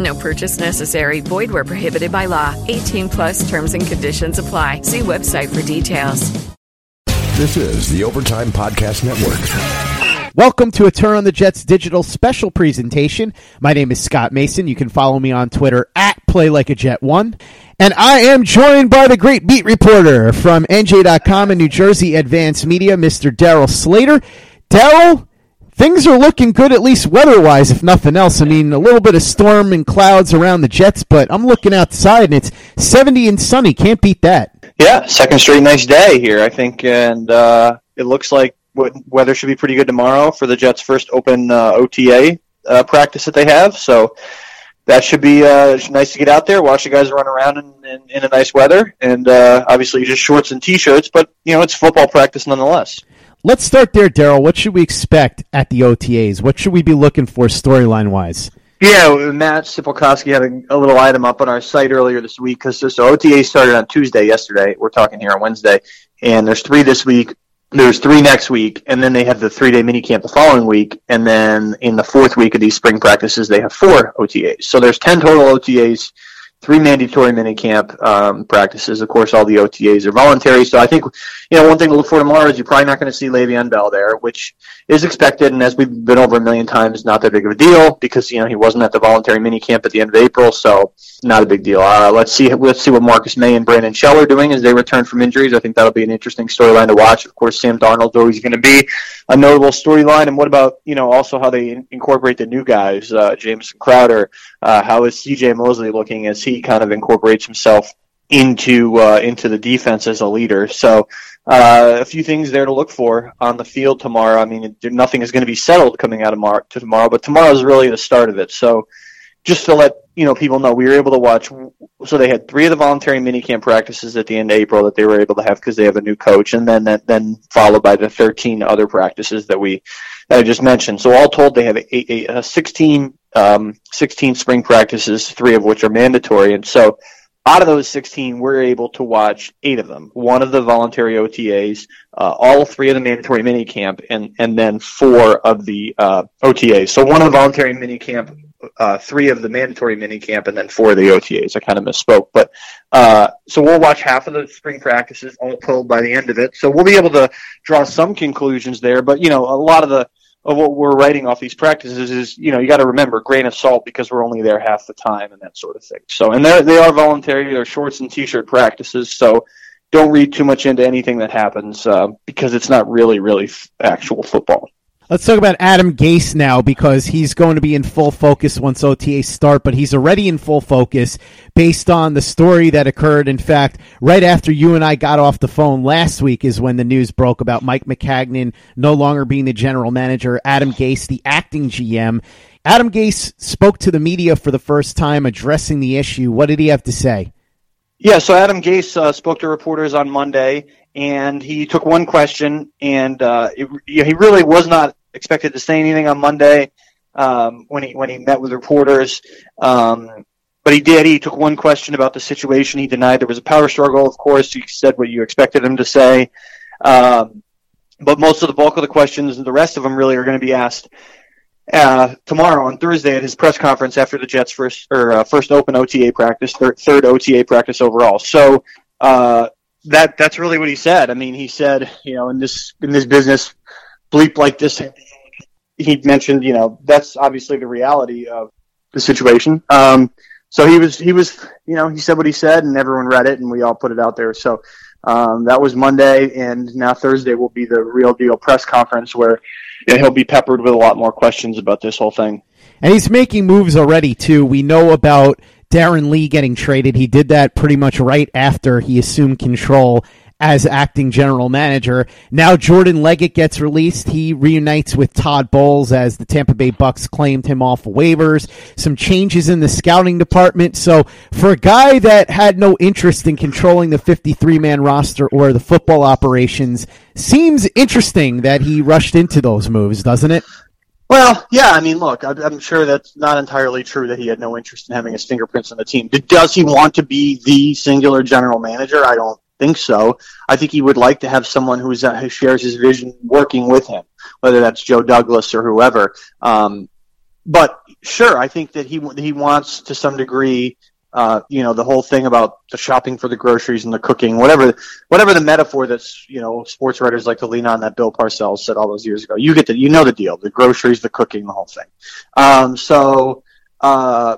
No purchase necessary. Void where prohibited by law. 18 plus terms and conditions apply. See website for details. This is the Overtime Podcast Network. Welcome to a Turn on the Jets digital special presentation. My name is Scott Mason. You can follow me on Twitter at PlayLikeAJet1. And I am joined by the great beat reporter from NJ.com and New Jersey Advanced Media, Mr. Darryl Slater. Darryl, things are looking good, at least weather-wise, if nothing else. I mean, a little bit of storm and clouds around the Jets, but I'm looking outside and it's 70 and sunny. Can't beat that. Yeah, second straight nice day here, I think, and uh, it looks like weather should be pretty good tomorrow for the Jets' first open uh, OTA uh, practice that they have. So that should be uh, nice to get out there, watch the guys run around in, in, in a nice weather, and uh, obviously just shorts and t-shirts. But you know, it's football practice nonetheless. Let's start there, Darryl. What should we expect at the OTAs? What should we be looking for storyline wise? Yeah, Matt Sipolkowski had a, a, little item up on our site earlier this week because so OTA started on Tuesday yesterday. We're talking here on Wednesday, and there's three this week. There's three next week, and then they have the three day mini camp the following week, and then in the fourth week of these spring practices, they have four OTAs. So there's ten total OTAs three mandatory minicamp um, practices. Of course, all the OTAs are voluntary. So I think, you know, one thing to look for tomorrow is you're probably not going to see Le'Veon Bell there, which is expected. And as we've been over a million times, not that big of a deal because, you know, he wasn't at the voluntary minicamp at the end of April. So not a big deal. Uh, let's see. Let's see what Marcus Maye and Brandon Shell are doing as they return from injuries. I think that'll be an interesting storyline to watch. Of course, Sam Darnold's always going to be a notable storyline. And what about you know also how they incorporate the new guys, uh, Jamison Crowder? Uh, how is C.J. Mosley looking as he kind of incorporates himself into uh, into the defense as a leader? So. Uh, a few things there to look for on the field tomorrow. I mean, nothing is going to be settled coming out of mar- to tomorrow, but tomorrow is really the start of it. So, just to let you know people know we were able to watch so they had three of the voluntary minicamp practices at the end of April that they were able to have because they have a new coach and then then followed by the 13 other practices that we that I just mentioned so all told they have a, a 16 um, 16 spring practices three of which are mandatory and so out of those 16, we're able to watch eight of them. One of the voluntary OTAs, uh, all three of the mandatory minicamp, and and then four of the uh, OTAs. So one of the voluntary minicamp uh, three of the mandatory minicamp and then four of the OTAs. I kind of misspoke, but uh, so we'll watch half of the spring practices all told by the end of it. So we'll be able to draw some conclusions there. But you know, a lot of the of what we're writing off these practices is you know you got to remember grain of salt because we're only there half the time and that sort of thing. So and they are voluntary. They're shorts and t-shirt practices. So don't read too much into anything that happens uh, because it's not really really f- actual football. Let's talk about Adam Gase now because he's going to be in full focus once OTA start, but he's already in full focus based on the story that occurred. In fact, right after you and I got off the phone last week is when the news broke about Mike Maccagnan no longer being the general manager, Adam Gase, the acting GM. Adam Gase spoke to the media for the first time addressing the issue. What did he have to say? Yeah, so Adam Gase uh, spoke to reporters on Monday, and he took one question, and uh, it, he really was not expected to say anything on Monday um, when he when he met with reporters. Um, but he did. He took one question about the situation. He denied there was a power struggle. Of course, he said what you expected him to say. Um, but most of the bulk of the questions and the rest of them really are going to be asked uh, tomorrow on Thursday at his press conference after the Jets' first or uh, first open OTA practice, third, third OTA practice overall. So uh, that that's really what he said. I mean, he said, you know, in this in this business, bleep like this. He mentioned, you know, that's obviously the reality of the situation. Um, so he was he was you know he said what he said, and everyone read it, and we all put it out there. So um, that was Monday, and now Thursday will be the real deal press conference where you know, he'll be peppered with a lot more questions about this whole thing. And he's making moves already too. We know about Darron Lee getting traded. He did that pretty much right after he assumed control as acting general manager. Now Jordan Leggett gets released. He reunites with Todd Bowles as the Tampa Bay Bucks claimed him off waivers. Some changes in the scouting department. So for a guy that had no interest in controlling the 53 man roster or the football operations, seems interesting that he rushed into those moves, doesn't it? Well, yeah, I mean, look, I'm sure that's not entirely true that he had no interest in having his fingerprints on the team. Does he want to be the singular general manager? I don't think so. I think he would like to have someone who's uh, who shares his vision working with him, whether that's Joe Douglas or whoever. Um, but sure, I think that he he wants to some degree. Uh, you know the whole thing about the shopping for the groceries and the cooking, whatever, whatever the metaphor that's you know sports writers like to lean on that Bill Parcells said all those years ago. You get the, you know the deal, the groceries, the cooking, the whole thing. Um, so uh,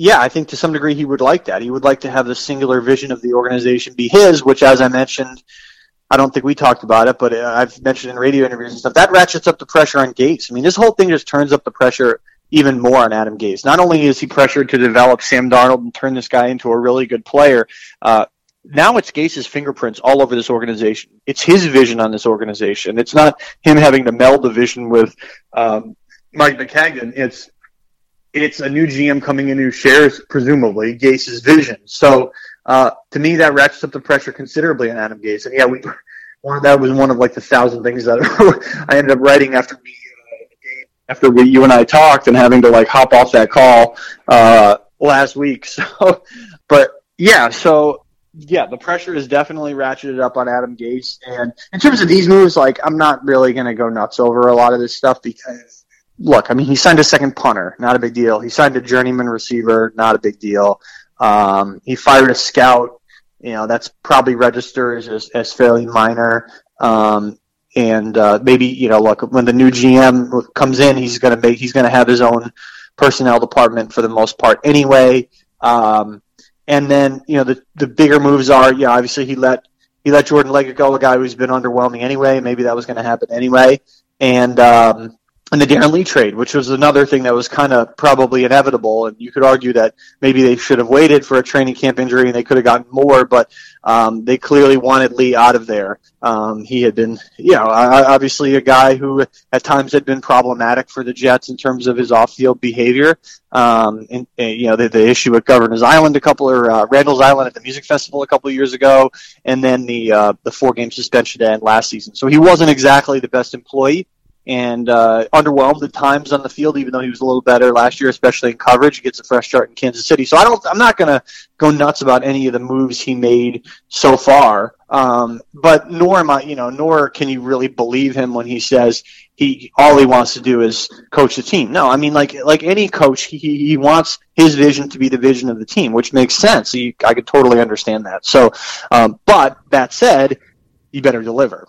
yeah, I think to some degree he would like that. He would like to have the singular vision of the organization be his, which, as I mentioned, I don't think we talked about it, but uh, I've mentioned in radio interviews and stuff. That ratchets up the pressure on Gase. I mean, this whole thing just turns up the pressure even more on Adam Gase. Not only is he pressured to develop Sam Darnold and turn this guy into a really good player, uh, now it's Gase's fingerprints all over this organization. It's his vision on this organization. It's not him having to meld the vision with um, Mike Maccagnan. It's it's a new GM coming in who shares, presumably, Gase's vision. So uh, to me, that ratchets up the pressure considerably on Adam Gase. And yeah, we one that was one of like the thousand things that I ended up writing after we uh, after we, you and I talked and having to like hop off that call uh, last week. So, but yeah, so yeah, the pressure is definitely ratcheted up on Adam Gase. And in terms of these moves, like I'm not really going to go nuts over a lot of this stuff because look, I mean, he signed a second punter, not a big deal. He signed a journeyman receiver, not a big deal. Um, he fired a scout. You know, that's probably registered as, as fairly minor. Um, and uh, maybe you know, look, when the new GM comes in, he's to make he's to have his own personnel department for the most part anyway. Um, and then you know, the the bigger moves are, yeah, obviously he let he let Jordan Leggett go, a guy who's been underwhelming anyway. Maybe that was going to happen anyway. And um, and the Darron Lee trade, which was another thing that was kind of probably inevitable. And you could argue that maybe they should have waited for a training camp injury and they could have gotten more, but um, they clearly wanted Lee out of there. Um, he had been, you know, obviously a guy who at times had been problematic for the Jets in terms of his off-field behavior. Um, and, and, you know, the, the issue at Governor's Island a couple or uh, Randall's Island at the music festival a couple of years ago, and then the uh, the four-game suspension to end last season. So he wasn't exactly the best employee and uh, underwhelmed at times on the field, even though he was a little better last year, especially in coverage. He gets a fresh start in Kansas City, so I don't. I'm not going to go nuts about any of the moves he made so far. Um, but nor am I, you know, nor can you really believe him when he says he all he wants to do is coach the team. No, I mean like like any coach, he he wants his vision to be the vision of the team, which makes sense. I could totally understand that. So, um, but that said, you better deliver.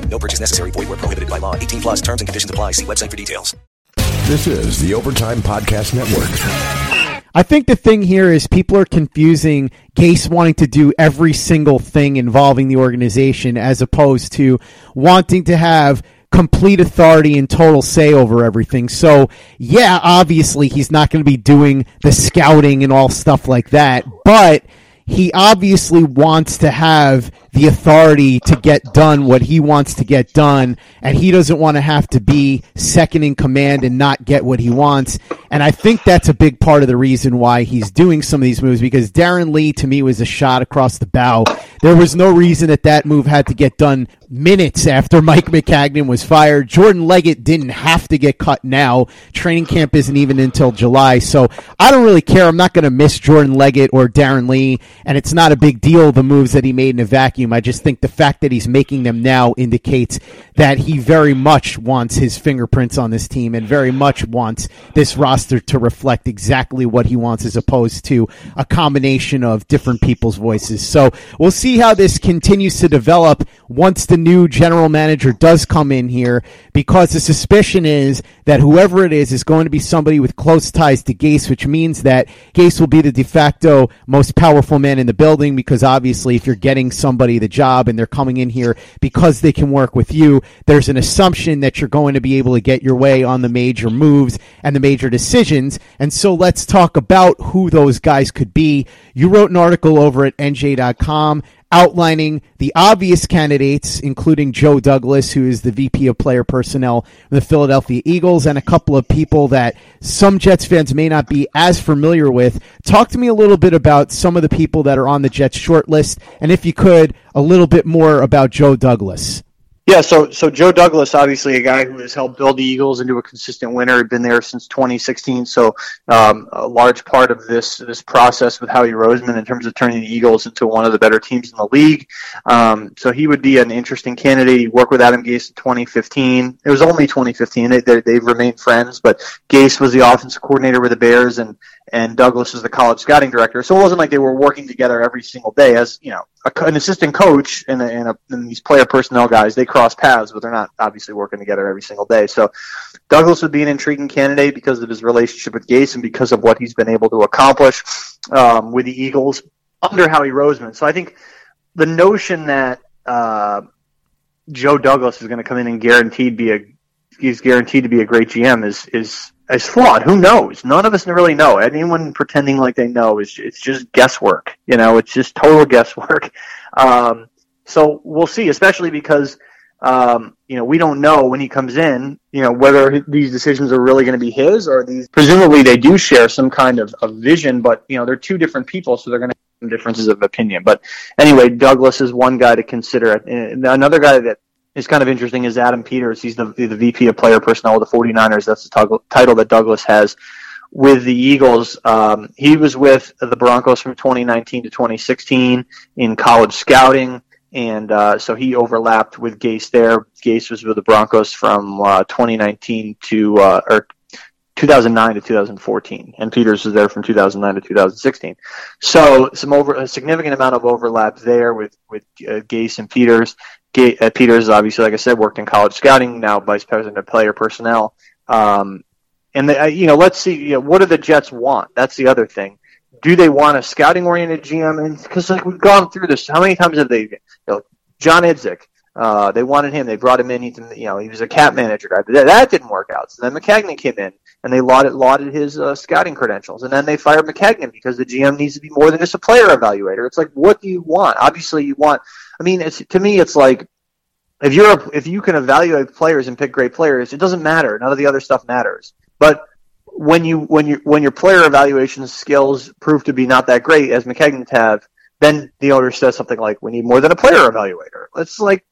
No purchase necessary. Void where prohibited by law. 18 plus terms and conditions apply. See website for details. This is the Overtime Podcast Network. I think the thing here is people are confusing Gase wanting to do every single thing involving the organization as opposed to wanting to have complete authority and total say over everything. So, yeah, obviously he's not going to be doing the scouting and all stuff like that, but he obviously wants to have the authority to get done what he wants to get done, and he doesn't want to have to be second in command and not get what he wants. And I think that's a big part of the reason why he's doing some of these moves because Darron Lee to me was a shot across the bow. There was no reason that that move had to get done minutes after Mike Maccagnan was fired. Jordan Leggett didn't have to get cut now. Training camp isn't even until July, so I don't really care. I'm not going to miss Jordan Leggett or Darron Lee, and it's not a big deal the moves that he made in a vacuum. I just think the fact that he's making them now indicates that he very much wants his fingerprints on this team and very much wants this roster to reflect exactly what he wants as opposed to a combination of different people's voices. So we'll see how this continues to develop once the new general manager does come in here because the suspicion is that whoever it is is going to be somebody with close ties to Gase, which means that Gase will be the de facto most powerful man in the building because obviously if you're getting somebody the job and they're coming in here because they can work with you, there's an assumption that you're going to be able to get your way on the major moves and the major decisions. And so let's talk about who those guys could be. You wrote an article over at NJ.com outlining the obvious candidates, including Joe Douglas, who is the VP of Player Personnel for the Philadelphia Eagles, and a couple of people that some Jets fans may not be as familiar with. Talk to me a little bit about some of the people that are on the Jets short list, and if you could, a little bit more about Joe Douglas. Yeah, so so Joe Douglas, obviously a guy who has helped build the Eagles into a consistent winner, had been there since 2016. So um, a large part of this this process with Howie Roseman in terms of turning the Eagles into one of the better teams in the league. Um, so he would be an interesting candidate. He worked with Adam Gase in 2015. It was only 2015. They, they, they've remained friends, but Gase was the offensive coordinator with the Bears, and and Douglas is the college scouting director. So it wasn't like they were working together every single day. As you know, a, an assistant coach and, a, and, a, and these player personnel guys, they cross paths, but they're not obviously working together every single day. So Douglas would be an intriguing candidate because of his relationship with Gase and because of what he's been able to accomplish um, with the Eagles under Howie Roseman. So I think the notion that uh, Joe Douglas is going to come in and guaranteed be a he's guaranteed to be a great GM is is is flawed. Who knows? None of us really know. Anyone pretending like they know is it's just guesswork. You know, it's just total guesswork. Um, so we'll see, especially because um, you know we don't know when he comes in. You know whether these decisions are really going to be his or these. Presumably, they do share some kind of, of vision, but you know they're two different people, so they're going to have differences of opinion. But anyway, Douglas is one guy to consider. And another guy that is kind of interesting is Adam Peters. He's the, the VP of player personnel with the 49ers. That's the title that Douglas has with the Eagles. Um, he was with the Broncos from 2019 to 2016 in college scouting. And uh, so he overlapped with Gase there. Gase was with the Broncos from uh, 2019 to uh, or 2009 to 2014, and Peters was there from 2009 to 2016. So some over a significant amount of overlap there with with uh, Gase and Peters. Uh, Peters, obviously, like I said, worked in college scouting, now vice president of player personnel. Um, and the, uh, you know, let's see, you know, what do the Jets want? That's the other thing. Do they want a scouting oriented GM? And because like we've gone through this, how many times have they? You know, John Idzik, uh, they wanted him. They brought him in. He, you know, he was a cap manager guy. But that, that didn't work out. So then Maccagnan came in, and they lauded lauded his uh, scouting credentials. And then they fired Maccagnan because the GM needs to be more than just a player evaluator. It's like, what do you want? Obviously, you want I mean, to me, it's like if you're a, if you can evaluate players and pick great players, it doesn't matter. None of the other stuff matters. But when you when you when your player evaluation skills prove to be not that great, as Maccagnan have, then the owner says something like, "We need more than a player evaluator." It's like,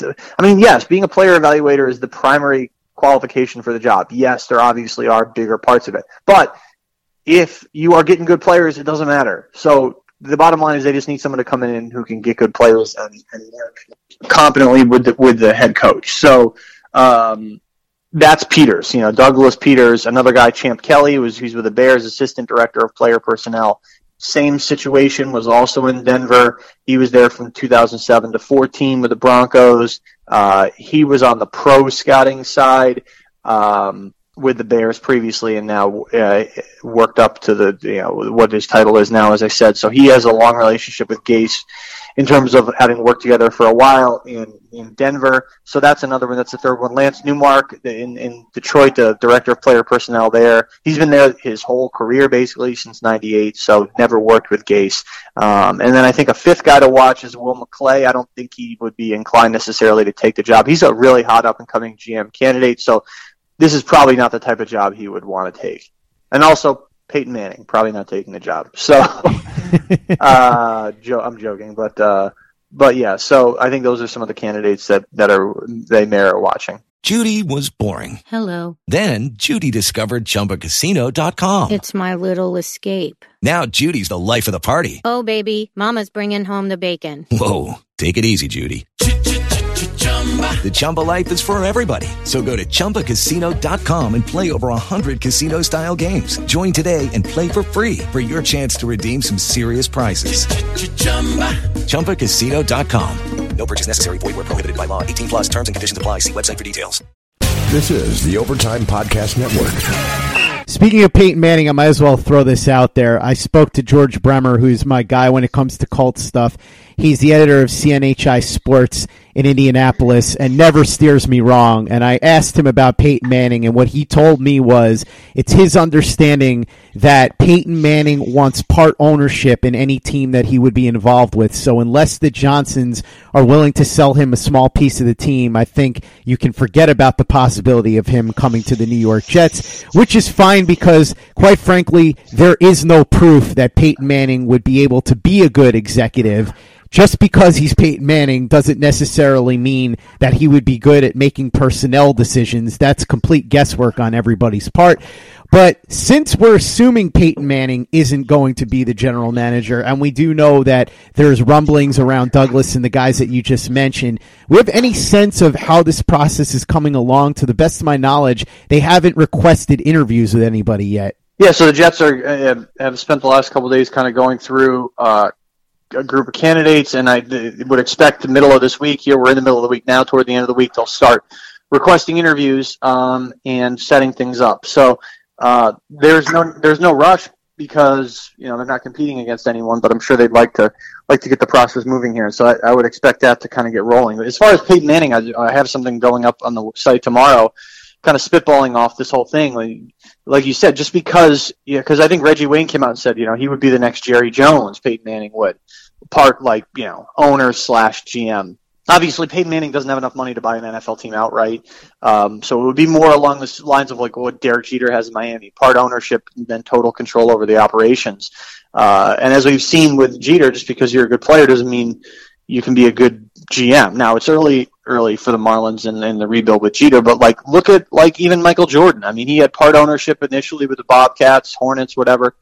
I mean, yes, being a player evaluator is the primary qualification for the job. Yes, there obviously are bigger parts of it, but if you are getting good players, it doesn't matter. So the bottom line is they just need someone to come in who can get good players and, and work competently with the, with the head coach. So um, that's Peters. You know, Douglas Peters, another guy, Champ Kelly, was he's with the Bears, assistant director of player personnel. Same situation was also in Denver. He was there from 2007 to 14 with the Broncos. Uh, he was on the pro scouting side. Um, with the Bears previously, and now uh, worked up to the you know what his title is now, as I said. So he has a long relationship with Gase in terms of having worked together for a while in, in Denver. So that's another one. That's the third one. Lance Newmark in, in Detroit, the director of player personnel there. He's been there his whole career basically since 98, so never worked with Gase. Um, and then I think a fifth guy to watch is Will McClay. I don't think he would be inclined necessarily to take the job. He's a really hot up and coming GM candidate, so this is probably not the type of job he would want to take. And also, Peyton Manning probably not taking the job. So, uh, jo- I'm joking, but uh, but yeah. So I think those are some of the candidates that that are they merit watching. Judy was boring. Hello. Then Judy discovered ChumbaCasino.com. It's my little escape. Now Judy's the life of the party. Oh, baby, Mama's bringing home the bacon. Whoa, take it easy, Judy. The Chumba life is for everybody. So go to ChumbaCasino.com and play over 100 casino style games. Join today and play for free for your chance to redeem some serious prizes. ChumbaCasino.com. No purchase necessary. Void where prohibited by law. 18 plus terms and conditions apply. See website for details. This is the Overtime Podcast Network. Speaking of Peyton Manning, I might as well throw this out there. I spoke to George Bremer, who's my guy when it comes to Colts stuff. He's the editor of CNHI Sports in Indianapolis and never steers me wrong. And I asked him about Peyton Manning, and what he told me was it's his understanding that Peyton Manning wants part ownership in any team that he would be involved with. So unless the Johnsons are willing to sell him a small piece of the team, I think you can forget about the possibility of him coming to the New York Jets, which is fine because, quite frankly, there is no proof that Peyton Manning would be able to be a good executive just because he's Peyton Manning doesn't necessarily mean that he would be good at making personnel decisions. That's complete guesswork on everybody's part. But since we're assuming Peyton Manning isn't going to be the general manager, and we do know that there's rumblings around Douglas and the guys that you just mentioned, we have any sense of how this process is coming along? To the best of my knowledge, they haven't requested interviews with anybody yet. Yeah, so the Jets are uh, have spent the last couple days kind of going through uh, a group of candidates, and I would expect the middle of this week. Here, we're in the middle of the week now. Toward the end of the week, they'll start requesting interviews um, and setting things up. So uh, there's no there's no rush because you know they're not competing against anyone, but I'm sure they'd like to like to get the process moving here. So I, I would expect that to kind of get rolling. As far as Peyton Manning, I, I have something going up on the site tomorrow, kind of spitballing off this whole thing. Like, like you said, just because, because I think Reggie Wayne came out and said, you know, he would be the next Jerry Jones. Peyton Manning would part like you know owner slash GM. Obviously, Peyton Manning doesn't have enough money to buy an NFL team outright, um, so it would be more along the lines of like what Derek Jeter has in Miami: part ownership and then total control over the operations. Uh, and as we've seen with Jeter, just because you're a good player doesn't mean you can be a good GM. Now it's early, early for the Marlins and, and the rebuild with Jeter, but like look at like even Michael Jordan. I mean, he had part ownership initially with the Bobcats, Hornets, whatever,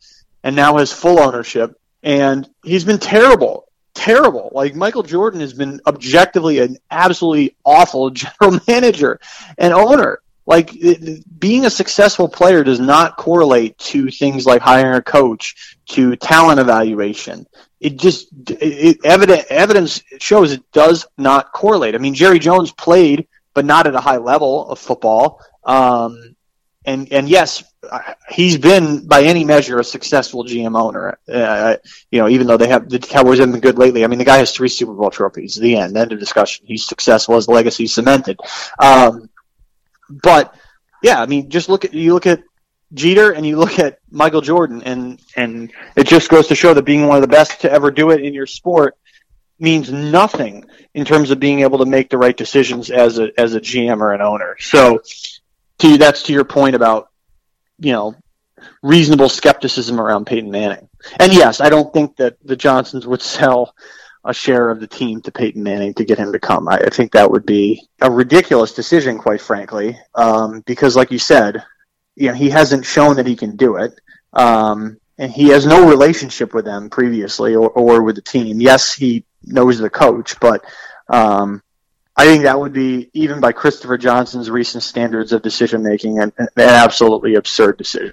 and now has full ownership and he's been terrible, terrible. Like Michael Jordan has been objectively an absolutely awful general manager and owner. Like being a successful player does not correlate to things like hiring a coach, to talent evaluation. It just it, evident evidence shows it does not correlate. I mean, Jerry Jones played, but not at a high level of football. Um, and and yes, he's been by any measure a successful GM owner. Uh, you know, even though they have the Cowboys haven't been good lately. I mean, the guy has three Super Bowl trophies. The end. End of discussion. He's successful. His legacy cemented. Um, but yeah, I mean, just look at you look at Jeter and you look at Michael Jordan, and and it just goes to show that being one of the best to ever do it in your sport means nothing in terms of being able to make the right decisions as a as a GM or an owner. So to that's to your point about you know reasonable skepticism around Peyton Manning. And yes, I don't think that the Johnsons would sell a share of the team to Peyton Manning to get him to come. I, I think that would be a ridiculous decision, quite frankly, um, because, like you said, you know he hasn't shown that he can do it, um, and he has no relationship with them previously or, or with the team. Yes, he knows the coach, but um, I think that would be, even by Christopher Johnson's recent standards of decision making, an, an absolutely absurd decision.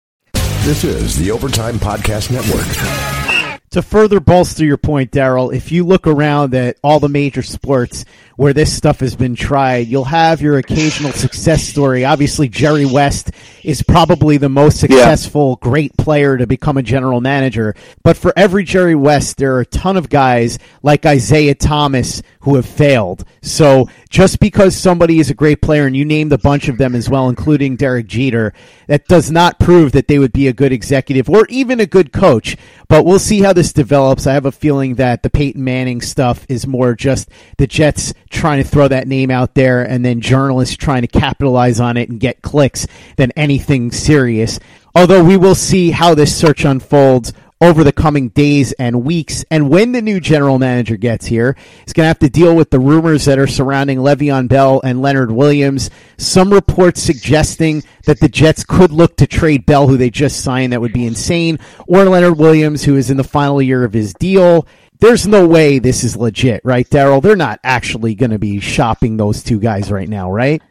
This is the Overtime Podcast Network. To further bolster your point, Darryl, if you look around at all the major sports where this stuff has been tried, you'll have your occasional success story. Obviously, Jerry West is probably the most successful, yeah. great player to become a general manager. But for every Jerry West, there are a ton of guys like Isaiah Thomas who have failed. So just because somebody is a great player, and you named a bunch of them as well, including Derek Jeter, that does not prove that they would be a good executive or even a good coach. But we'll see how this develops. I have a feeling that the Peyton Manning stuff is more just the Jets trying to throw that name out there and then journalists trying to capitalize on it and get clicks than anything serious. Although we will see how this search unfolds over the coming days and weeks. And when the new general manager gets here, he's going to have to deal with the rumors that are surrounding Le'Veon Bell and Leonard Williams. Some reports suggesting that the Jets could look to trade Bell, who they just signed. That would be insane. Or Leonard Williams, who is in the final year of his deal. There's no way this is legit, right, Darryl? They're not actually going to be shopping those two guys right now, right?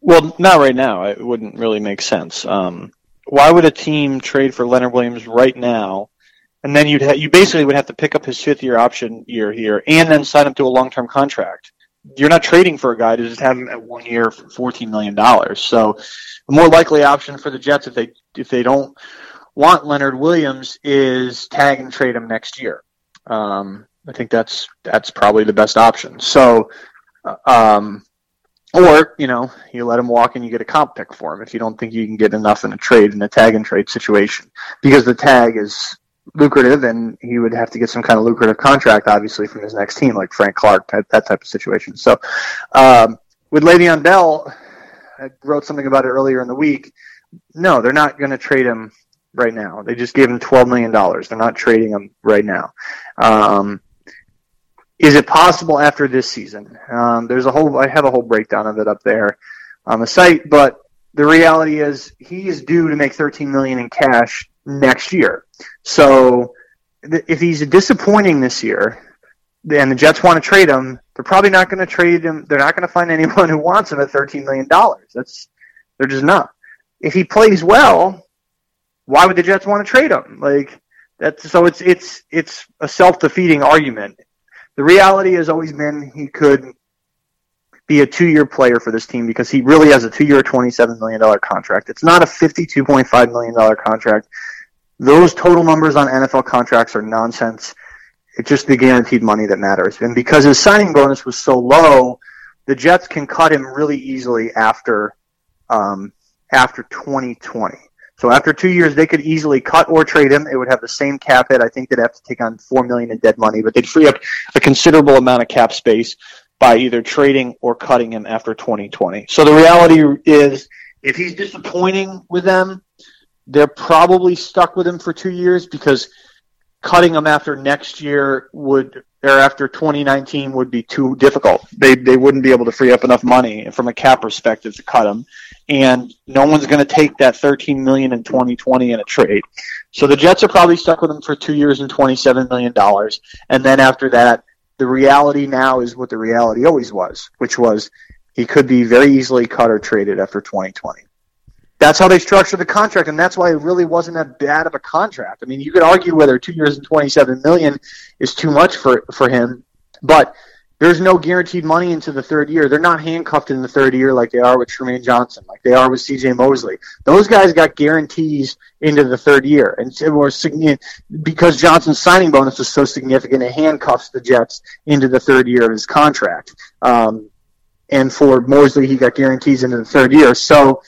Well, not right now. It wouldn't really make sense. Um, why would a team trade for Leonard Williams right now and then you'd ha- you basically would have to pick up his fifth year option year here and then sign him to a long term contract. You're not trading for a guy to just have him at one year for fourteen million dollars. So the more likely option for the Jets if they if they don't want Leonard Williams is tag and trade him next year. Um, I think that's that's probably the best option. So, uh, um, or you know, you let him walk and you get a comp pick for him if you don't think you can get enough in a trade in a tag and trade situation because the tag is lucrative, and he would have to get some kind of lucrative contract, obviously, from his next team, like Frank Clark, type, that type of situation. So, um, with Le'Veon Bell, I wrote something about it earlier in the week. No, they're not going to trade him right now. They just gave him twelve million dollars. They're not trading him right now. Um, is it possible after this season? Um, there's a whole. I have a whole breakdown of it up there on the site, but the reality is he is due to make 13 million in cash next year. So if he's disappointing this year, and the Jets want to trade him, they're probably not going to trade him. They're not going to find anyone who wants him at thirteen million dollars. That's they're just not. If he plays well, why would the Jets want to trade him? Like that's so it's it's it's a self defeating argument. The reality has always been he could be a two year player for this team because he really has a two year, twenty seven million dollar contract. It's not a fifty two point five million dollar contract. Those total numbers on NFL contracts are nonsense. It's just the guaranteed money that matters. And because his signing bonus was so low, the Jets can cut him really easily after um, after 2020. So after two years, they could easily cut or trade him. It would have the same cap hit. I think they'd have to take on four million in dead money, but they'd free up a considerable amount of cap space by either trading or cutting him after 2020. So the reality is, if he's disappointing with them, they're probably stuck with him for two years because cutting them after next year would or after 2019 would be too difficult. They they wouldn't be able to free up enough money from a cap perspective to cut them, and no one's going to take that 13 million in 2020 in a trade. So the Jets are probably stuck with him for two years and 27 million dollars, and then after that, the reality now is what the reality always was, which was he could be very easily cut or traded after 2020 that's how they structured the contract, and that's why it really wasn't that bad of a contract. I mean, you could argue whether two years and twenty-seven million is too much for for him, but there's no guaranteed money into the third year. They're not handcuffed in the third year like they are with Trumaine Johnson, like they are with C.J. Mosley. Those guys got guarantees into the third year, and it was because Johnson's signing bonus was so significant, it handcuffs the Jets into the third year of his contract. Um, and for Mosley, he got guarantees into the third year. So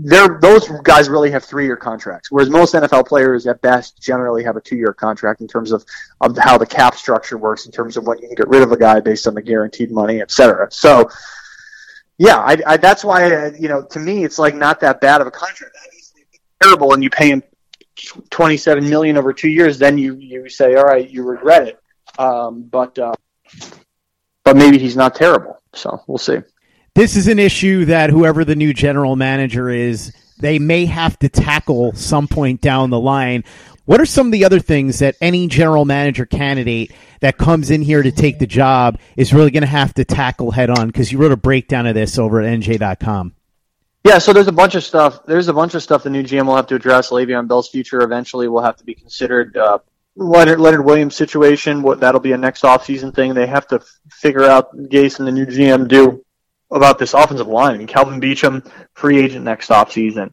they're those guys really have three year contracts, whereas most NFL players at best generally have a two year contract in terms of, of how the cap structure works in terms of when you can get rid of a guy based on the guaranteed money, et cetera. So, yeah, I, I, that's why you know to me it's like not that bad of a contract. terrible and you pay him 27 million over two years, then you, you say, all right, you regret it. Um, but, uh, but maybe he's not terrible. So we'll see. This is an issue that whoever the new general manager is, they may have to tackle some point down the line. What are some of the other things that any general manager candidate that comes in here to take the job is really going to have to tackle head on? Because you wrote a breakdown of this over at NJ.com. Yeah, so there's a bunch of stuff. There's a bunch of stuff the new GM will have to address. Le'Veon Bell's future eventually will have to be considered. Uh, Leonard, Leonard Williams situation, what that'll be a next offseason thing. They have to figure out Gase and the new GM do about this offensive line. I mean, Kelvin Beachum, free agent next offseason.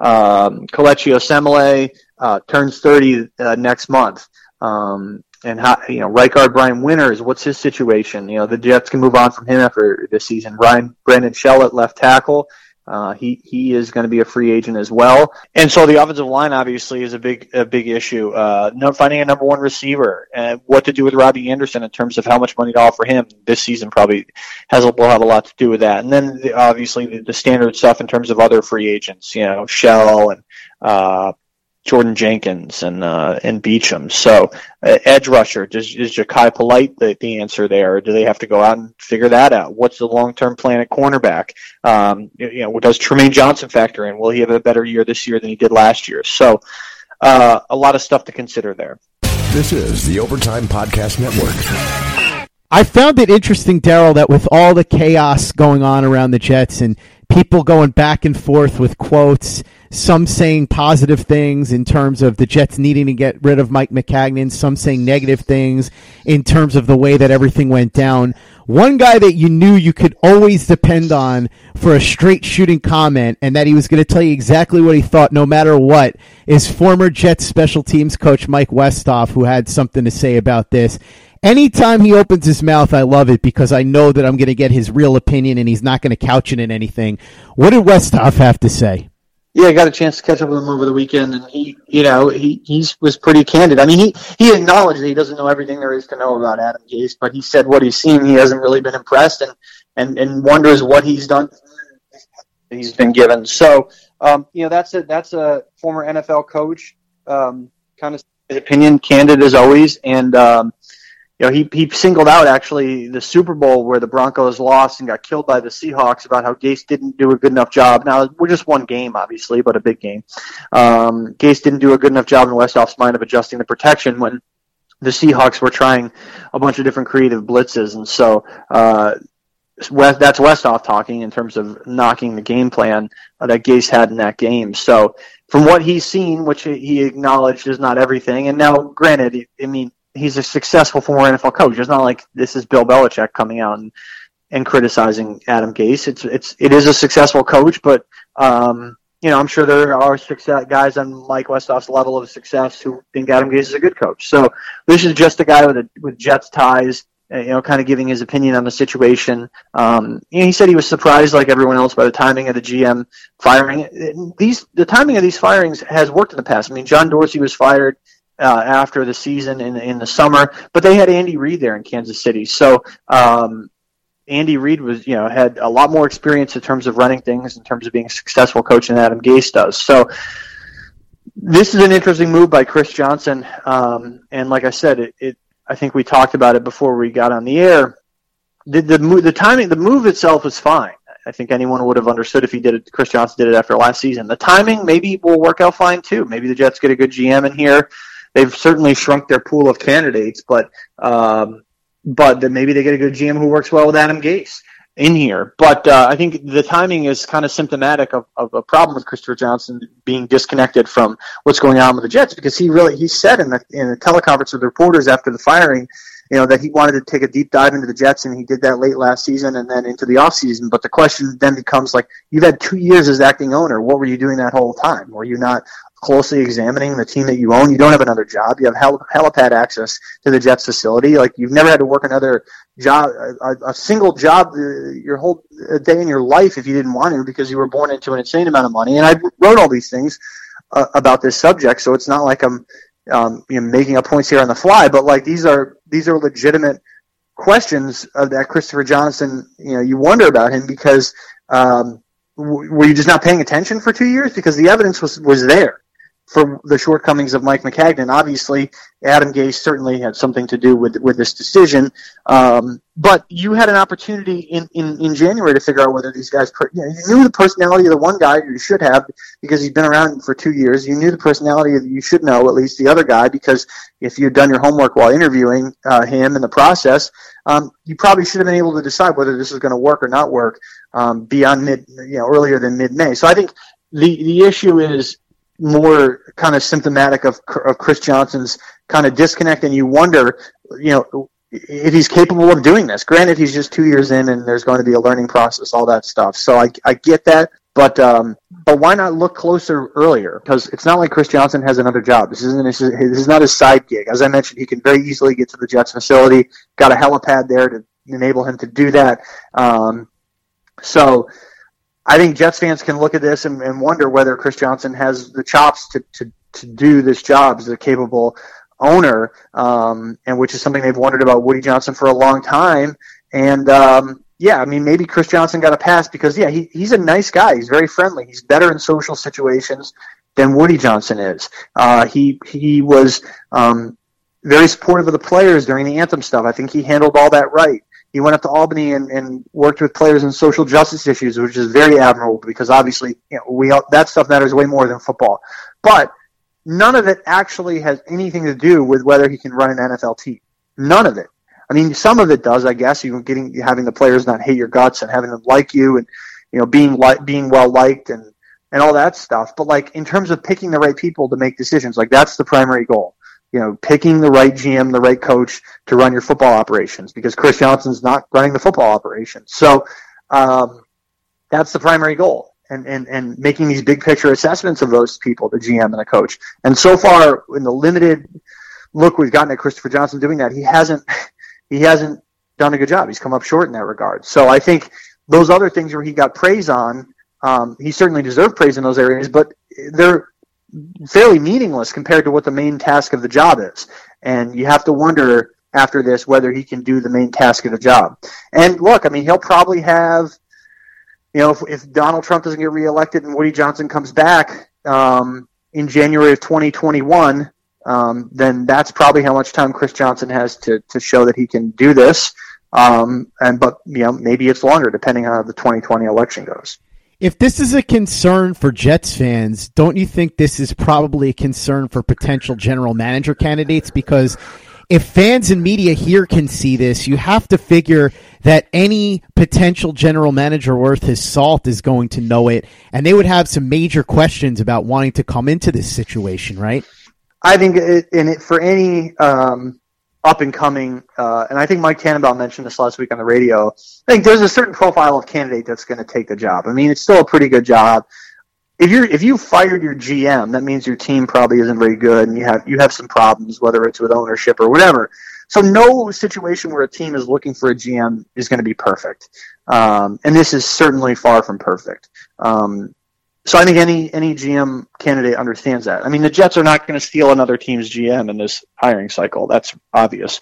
Um, Kelechi Osemele uh, turns 30 uh, next month. Um, and how, you know, right guard Brian Winters, what's his situation? You know, the Jets can move on from him after this season. Ryan Brandon Shellett, left tackle. Uh, he he is going to be a free agent as well, and so the offensive line obviously is a big a big issue. Uh, no, finding a number one receiver and what to do with Robbie Anderson in terms of how much money to offer him this season probably has will have a lot to do with that. And then the, obviously the, the standard stuff in terms of other free agents, you know, Shell and uh, Jordan Jenkins and uh, and Beachum. So uh, edge rusher does is Jachai Polite the, the answer there? Or do they have to go out and figure that out? What's the long term plan at cornerback? Um, you know, does Trumaine Johnson factor in? Will he have a better year this year than he did last year? So uh, a lot of stuff to consider there. This is the Overtime Podcast Network. I found it interesting, Darryl, that with all the chaos going on around the Jets and people going back and forth with quotes, some saying positive things in terms of the Jets needing to get rid of Mike Maccagnan, some saying negative things in terms of the way that everything went down. One guy that you knew you could always depend on for a straight shooting comment and that he was going to tell you exactly what he thought no matter what is former Jets special teams coach Mike Westhoff, who had something to say about this. Anytime he opens his mouth, I love it because I know that I'm going to get his real opinion and he's not going to couch it in anything. What did Westhoff have to say? Yeah, I got a chance to catch up with him over the weekend, and he, you know, he he was pretty candid. I mean, he he acknowledged that he doesn't know everything there is to know about Adam Gase, but he said what he's seen, he hasn't really been impressed, and and and wonders what he's done. He's been given. So, um, you know, that's a that's a former NFL coach, um, kind of opinion, candid as always, and um, you know, he, he singled out actually the Super Bowl where the Broncos lost and got killed by the Seahawks about how Gase didn't do a good enough job. Now, we're just one game, obviously, but a big game. Um, Gase didn't do a good enough job in Westhoff's mind of adjusting the protection when the Seahawks were trying a bunch of different creative blitzes. And so, uh, West, that's Westhoff talking in terms of knocking the game plan that Gase had in that game. So, from what he's seen, which he acknowledged is not everything, and now, granted, I mean, he's a successful former NFL coach. It's not like this is Bill Belichick coming out and, and criticizing Adam Gase. It's it's it is a successful coach, but um, you know I'm sure there are success guys on Mike Westhoff's level of success who think Adam Gase is a good coach. So this is just a guy with a, with Jets ties. uh, You know, kind of giving his opinion on the situation. Um, you know, he said he was surprised, like everyone else, by the timing of the GM firing. These the timing of these firings has worked in the past. I mean, John Dorsey was fired uh, after the season in in the summer, but they had Andy Reid there in Kansas City. So um, Andy Reid was, you know, had a lot more experience in terms of running things, in terms of being a successful coach than Adam Gase does. So this is an interesting move by Chris Johnson, um, and like I said, it, it I think we talked about it before we got on the air. The the, the timing, the move itself is fine. I think anyone would have understood if he did it. Chris Johnson did it after last season. The timing maybe will work out fine too. Maybe the Jets get a good GM in here they've certainly shrunk their pool of candidates, but um, but then maybe they get a good GM who works well with Adam Gase in here. But uh, I think the timing is kind of symptomatic of, of a problem with Christopher Johnson being disconnected from what's going on with the Jets because he really he said in the in the teleconference with the reporters after the firing. You know that he wanted to take a deep dive into the Jets, and he did that late last season and then into the offseason. But the question then becomes like, you've had two years as acting owner. What were you doing that whole time? Were you not closely examining the team that you own. You don't have another job. You have hel- helipad access to the Jets facility. Like you've never had to work another job, a, a single job uh, your whole day in your life if you didn't want to because you were born into an insane amount of money. And I wrote all these things uh, about this subject, so it's not like I'm um, you know, making up points here on the fly, but like these are these are legitimate questions of that Christopher Johnson. You know, you wonder about him because. Um, w- were you just not paying attention for two years? Because the evidence was was there for the shortcomings of Mike Maccagnan. Obviously, Adam Gase certainly had something to do with with this decision. Um, but you had an opportunity in, in, in January to figure out whether these guys, per- you, know, you knew the personality of the one guy you should have because he's been around for two years. You knew the personality of you should know at least the other guy because if you'd done your homework while interviewing uh, him in the process, um, you probably should have been able to decide whether this is going to work or not work um, beyond mid, you know, earlier than mid May. So I think the the issue is more kind of symptomatic of, of Chris Johnson's kind of disconnect, and you wonder, you know, if he's capable of doing this. Granted, he's just two years in, and there's going to be a learning process, all that stuff. So I, I get that, but um, but why not look closer earlier? Because it's not like Chris Johnson has another job. This isn't this is not his side gig. As I mentioned, he can very easily get to the Jets facility. Got a helipad there to enable him to do that. Um, so I think Jets fans can look at this and, and wonder whether Chris Johnson has the chops to, to, to do this job as a capable owner, um, and which is something they've wondered about Woody Johnson for a long time. And um, yeah, I mean, maybe Chris Johnson got a pass because yeah, he, he's a nice guy. He's very friendly. He's better in social situations than Woody Johnson is. Uh, he he was um, very supportive of the players during the anthem stuff. I think he handled all that right. He went up to Albany and, and worked with players in social justice issues, which is very admirable because obviously you know, we that stuff matters way more than football. But none of it actually has anything to do with whether he can run an NFL team. None of it. I mean, some of it does, I guess. You getting having the players not hate your guts and having them like you, and you know being like being well liked and and all that stuff. But like in terms of picking the right people to make decisions, like that's the primary goal. You know, picking the right GM, the right coach to run your football operations because Chris Johnson's not running the football operations. So um, that's the primary goal. And, and, and making these big picture assessments of those people, the GM and the coach. And so far, in the limited look we've gotten at Christopher Johnson doing that, he hasn't he hasn't done a good job. He's come up short in that regard. So I think those other things where he got praise on, um, he certainly deserved praise in those areas, but they're fairly meaningless compared to what the main task of the job is. And you have to wonder after this whether he can do the main task of the job. And look, I mean, he'll probably have, you know, if, if Donald Trump doesn't get reelected and Woody Johnson comes back um, in January of 2021, um, then that's probably how much time Chris Johnson has to, to show that he can do this. Um, and but you know maybe it's longer depending on how the 2020 election goes. If this is a concern for Jets fans, don't you think this is probably a concern for potential general manager candidates? Because if fans and media here can see this, you have to figure that any potential general manager worth his salt is going to know it, and they would have some major questions about wanting to come into this situation, right? I think it, in it for any um, up and coming, uh, and I think Mike Tannenbaum mentioned this last week on the radio. I think there's a certain profile of candidate that's going to take the job. I mean, it's still a pretty good job. If you're if you fired your GM, that means your team probably isn't very good, and you have you have some problems, whether it's with ownership or whatever. So no situation where a team is looking for a GM is going to be perfect, um, and this is certainly far from perfect. Um, so I think any any GM candidate understands that. I mean, the Jets are not going to steal another team's GM in this hiring cycle. That's obvious.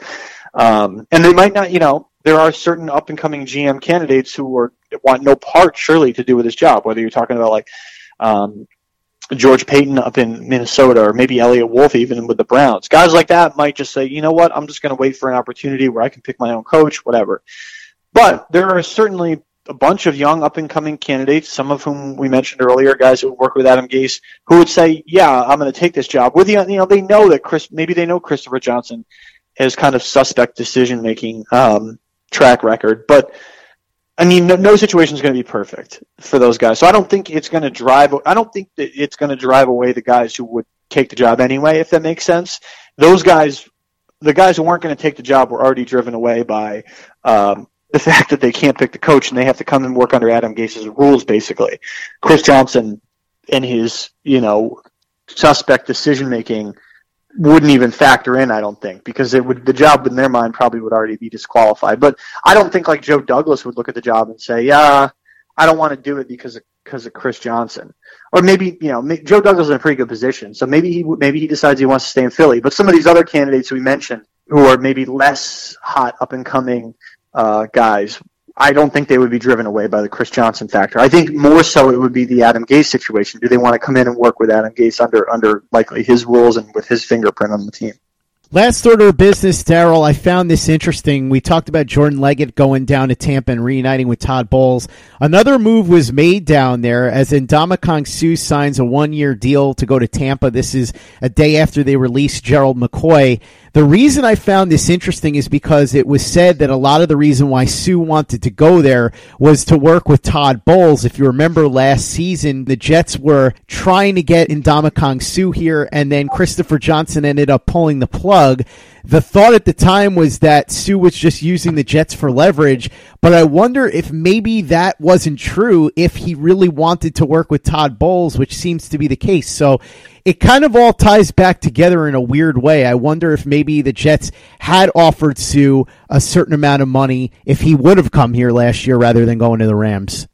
Um, and they might not. You know, there are certain up and coming GM candidates who are want no part, surely, to do with this job. Whether you're talking about like um, George Paton up in Minnesota, or maybe Eliot Wolf even with the Browns, guys like that might just say, you know what, I'm just going to wait for an opportunity where I can pick my own coach, whatever. But there are certainly a bunch of young up and coming candidates, some of whom we mentioned earlier, guys who work with Adam Gase, who would say, "Yeah, I'm going to take this job." With the you know they know that Chris, maybe they know Christopher Johnson has kind of suspect decision making um, track record, but I mean, no, no situation is going to be perfect for those guys. So I don't think it's going to drive. I don't think that it's going to drive away the guys who would take the job anyway, if that makes sense. Those guys, the guys who weren't going to take the job, were already driven away by. Um, the fact that they can't pick the coach and they have to come and work under Adam Gase's rules, basically. Chris Johnson and his, you know, suspect decision making wouldn't even factor in, I don't think, because it would the job in their mind probably would already be disqualified. But I don't think like Joe Douglas would look at the job and say, "Yeah, I don't want to do it because of because of Chris Johnson." Or maybe you know Joe Douglas is in a pretty good position, so maybe he maybe he decides he wants to stay in Philly. But some of these other candidates we mentioned, who are maybe less hot up and coming uh, guys I don't think they would be driven away by the Chris Johnson factor. I think more so it would be the Adam Gase situation. Do they want to come in and work with Adam Gase under under likely his rules and with his fingerprint on the team? Last order of business, Darryl. I found this interesting. We talked about Jordan Leggett going down to Tampa and reuniting with Todd Bowles. Another move was made down there as Ndamukong Suh signs a one year deal to go to Tampa. This is a day after they released Gerald McCoy. The reason I found this interesting is because it was said that a lot of the reason why Suh wanted to go there was to work with Todd Bowles. If you remember last season, the Jets were trying to get Ndamukong Suh here, and then Christopher Johnson ended up pulling the plug. The thought at the time was that Suh was just using the Jets for leverage, but I wonder if maybe that wasn't true if he really wanted to work with Todd Bowles, which seems to be the case. So it kind of all ties back together in a weird way. I wonder if maybe the Jets had offered Suh a certain amount of money if he would have come here last year rather than going to the Rams.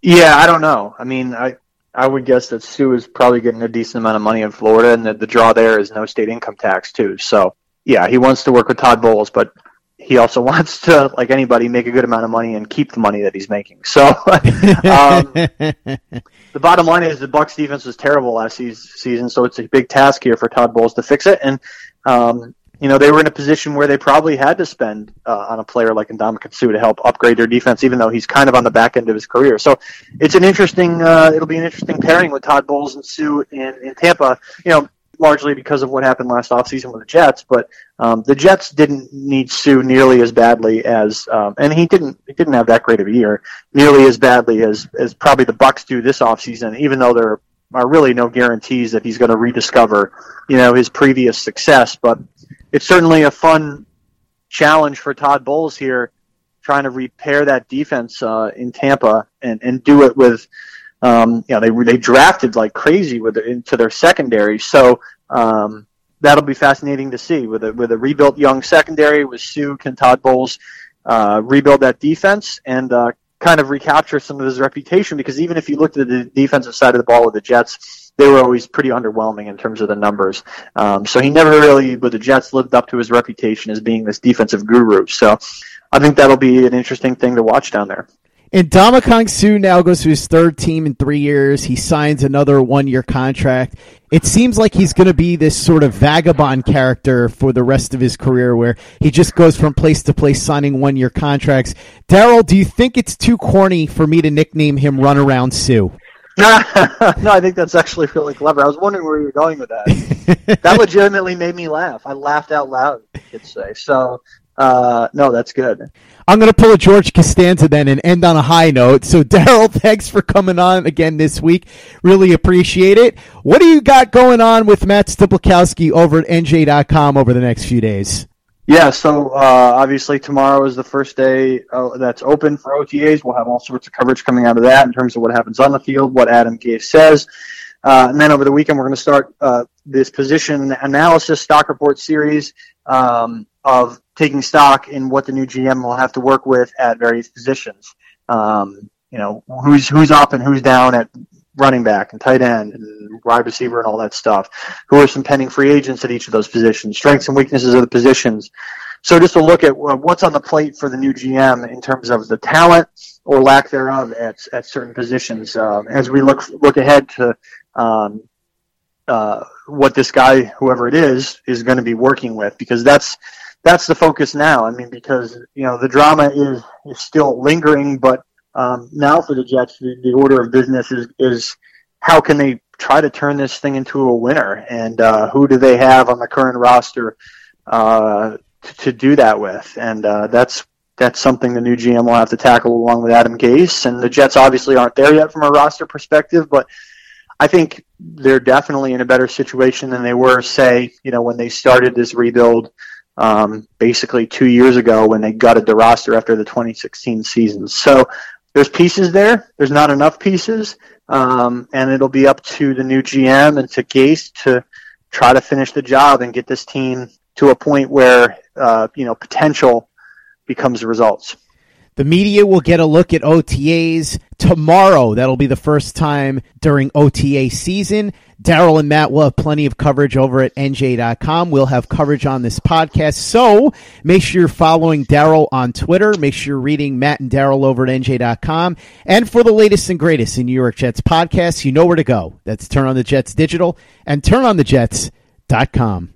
Yeah, I don't know. I mean, I I would guess that Suh is probably getting a decent amount of money in Florida, and that the draw there is no state income tax too. So yeah, he wants to work with Todd Bowles, but he also wants to, like anybody, make a good amount of money and keep the money that he's making. So, um, the bottom line is the Bucs defense was terrible last season, so it's a big task here for Todd Bowles to fix it. And um, you know they were in a position where they probably had to spend uh, on a player like Ndamukong Suh to help upgrade their defense, even though he's kind of on the back end of his career. So it's an interesting. Uh, it'll be an interesting pairing with Todd Bowles and Suh in, in Tampa. You know, largely because of what happened last offseason with the Jets. But um, the Jets didn't need Suh nearly as badly as, um, and he didn't he didn't have that great of a year, nearly as badly as as probably the Bucs do this offseason. Even though there are really no guarantees that he's going to rediscover, you know, his previous success. But it's certainly a fun challenge for Todd Bowles here, trying to repair that defense uh, in Tampa and and do it with um, you know, they they drafted like crazy with it into their secondary. So um, that'll be fascinating to see with a with a rebuilt young secondary with Suh and Todd Bowles uh, rebuild that defense and uh, kind of recapture some of his reputation. Because even if you looked at the defensive side of the ball with the Jets, they were always pretty underwhelming in terms of the numbers. Um, so he never really, with the Jets, lived up to his reputation as being this defensive guru. So I think that'll be an interesting thing to watch down there. And Ndamukong Suh now goes to his third team in three years. He signs another one year contract. It seems like he's going to be this sort of vagabond character for the rest of his career where he just goes from place to place signing one year contracts. Darryl, do you think it's too corny for me to nickname him Runaround Sue? no, I think that's actually really clever. I was wondering where you were going with that. that legitimately made me laugh. I laughed out loud, I could say. So, uh, no, that's good. I'm going to pull a George Costanza then and end on a high note. So, Darryl, thanks for coming on again this week. Really appreciate it. What do you got going on with Matt Stypulkoski over at NJ.com over the next few days? Yeah, so uh, obviously tomorrow is the first day uh, that's open for OTAs. We'll have all sorts of coverage coming out of that in terms of what happens on the field, what Adam Gase says. Uh, and then over the weekend, we're going to start uh, this position analysis stock report series um, of taking stock in what the new GM will have to work with at various positions. Um, you know, who's who's up and who's down at running back and tight end and wide receiver and all that stuff. Who are some pending free agents at each of those positions? Strengths and weaknesses of the positions. So just to look at what's on the plate for the new GM in terms of the talent or lack thereof at at certain positions um, as we look look ahead to um, uh, what this guy, whoever it is, is going to be working with because that's that's the focus now. I mean, because you know the drama is is still lingering, but um, now for the Jets, the, the, order of business is is how can they try to turn this thing into a winner, and uh, who do they have on the current roster uh, to, to, do that with, and uh, that's that's something the new GM will have to tackle along with Adam Gase, and the Jets obviously aren't there yet from a roster perspective, but I think they're definitely in a better situation than they were, say, you know, when they started this rebuild um, basically two years ago when they gutted the roster after the 2016 season. So there's pieces there. There's not enough pieces, um, and it'll be up to the new GM and to Gase to try to finish the job and get this team to a point where uh, you know potential becomes results. The media will get a look at OTAs tomorrow. That'll be the first time during OTA season. Darryl and Matt will have plenty of coverage over at NJ.com. We'll have coverage on this podcast. So make sure you're following Darryl on Twitter. Make sure you're reading Matt and Darryl over at NJ.com. And for the latest and greatest in New York Jets podcasts, you know where to go. That's Turn on the Jets Digital and TurnOnTheJets.com.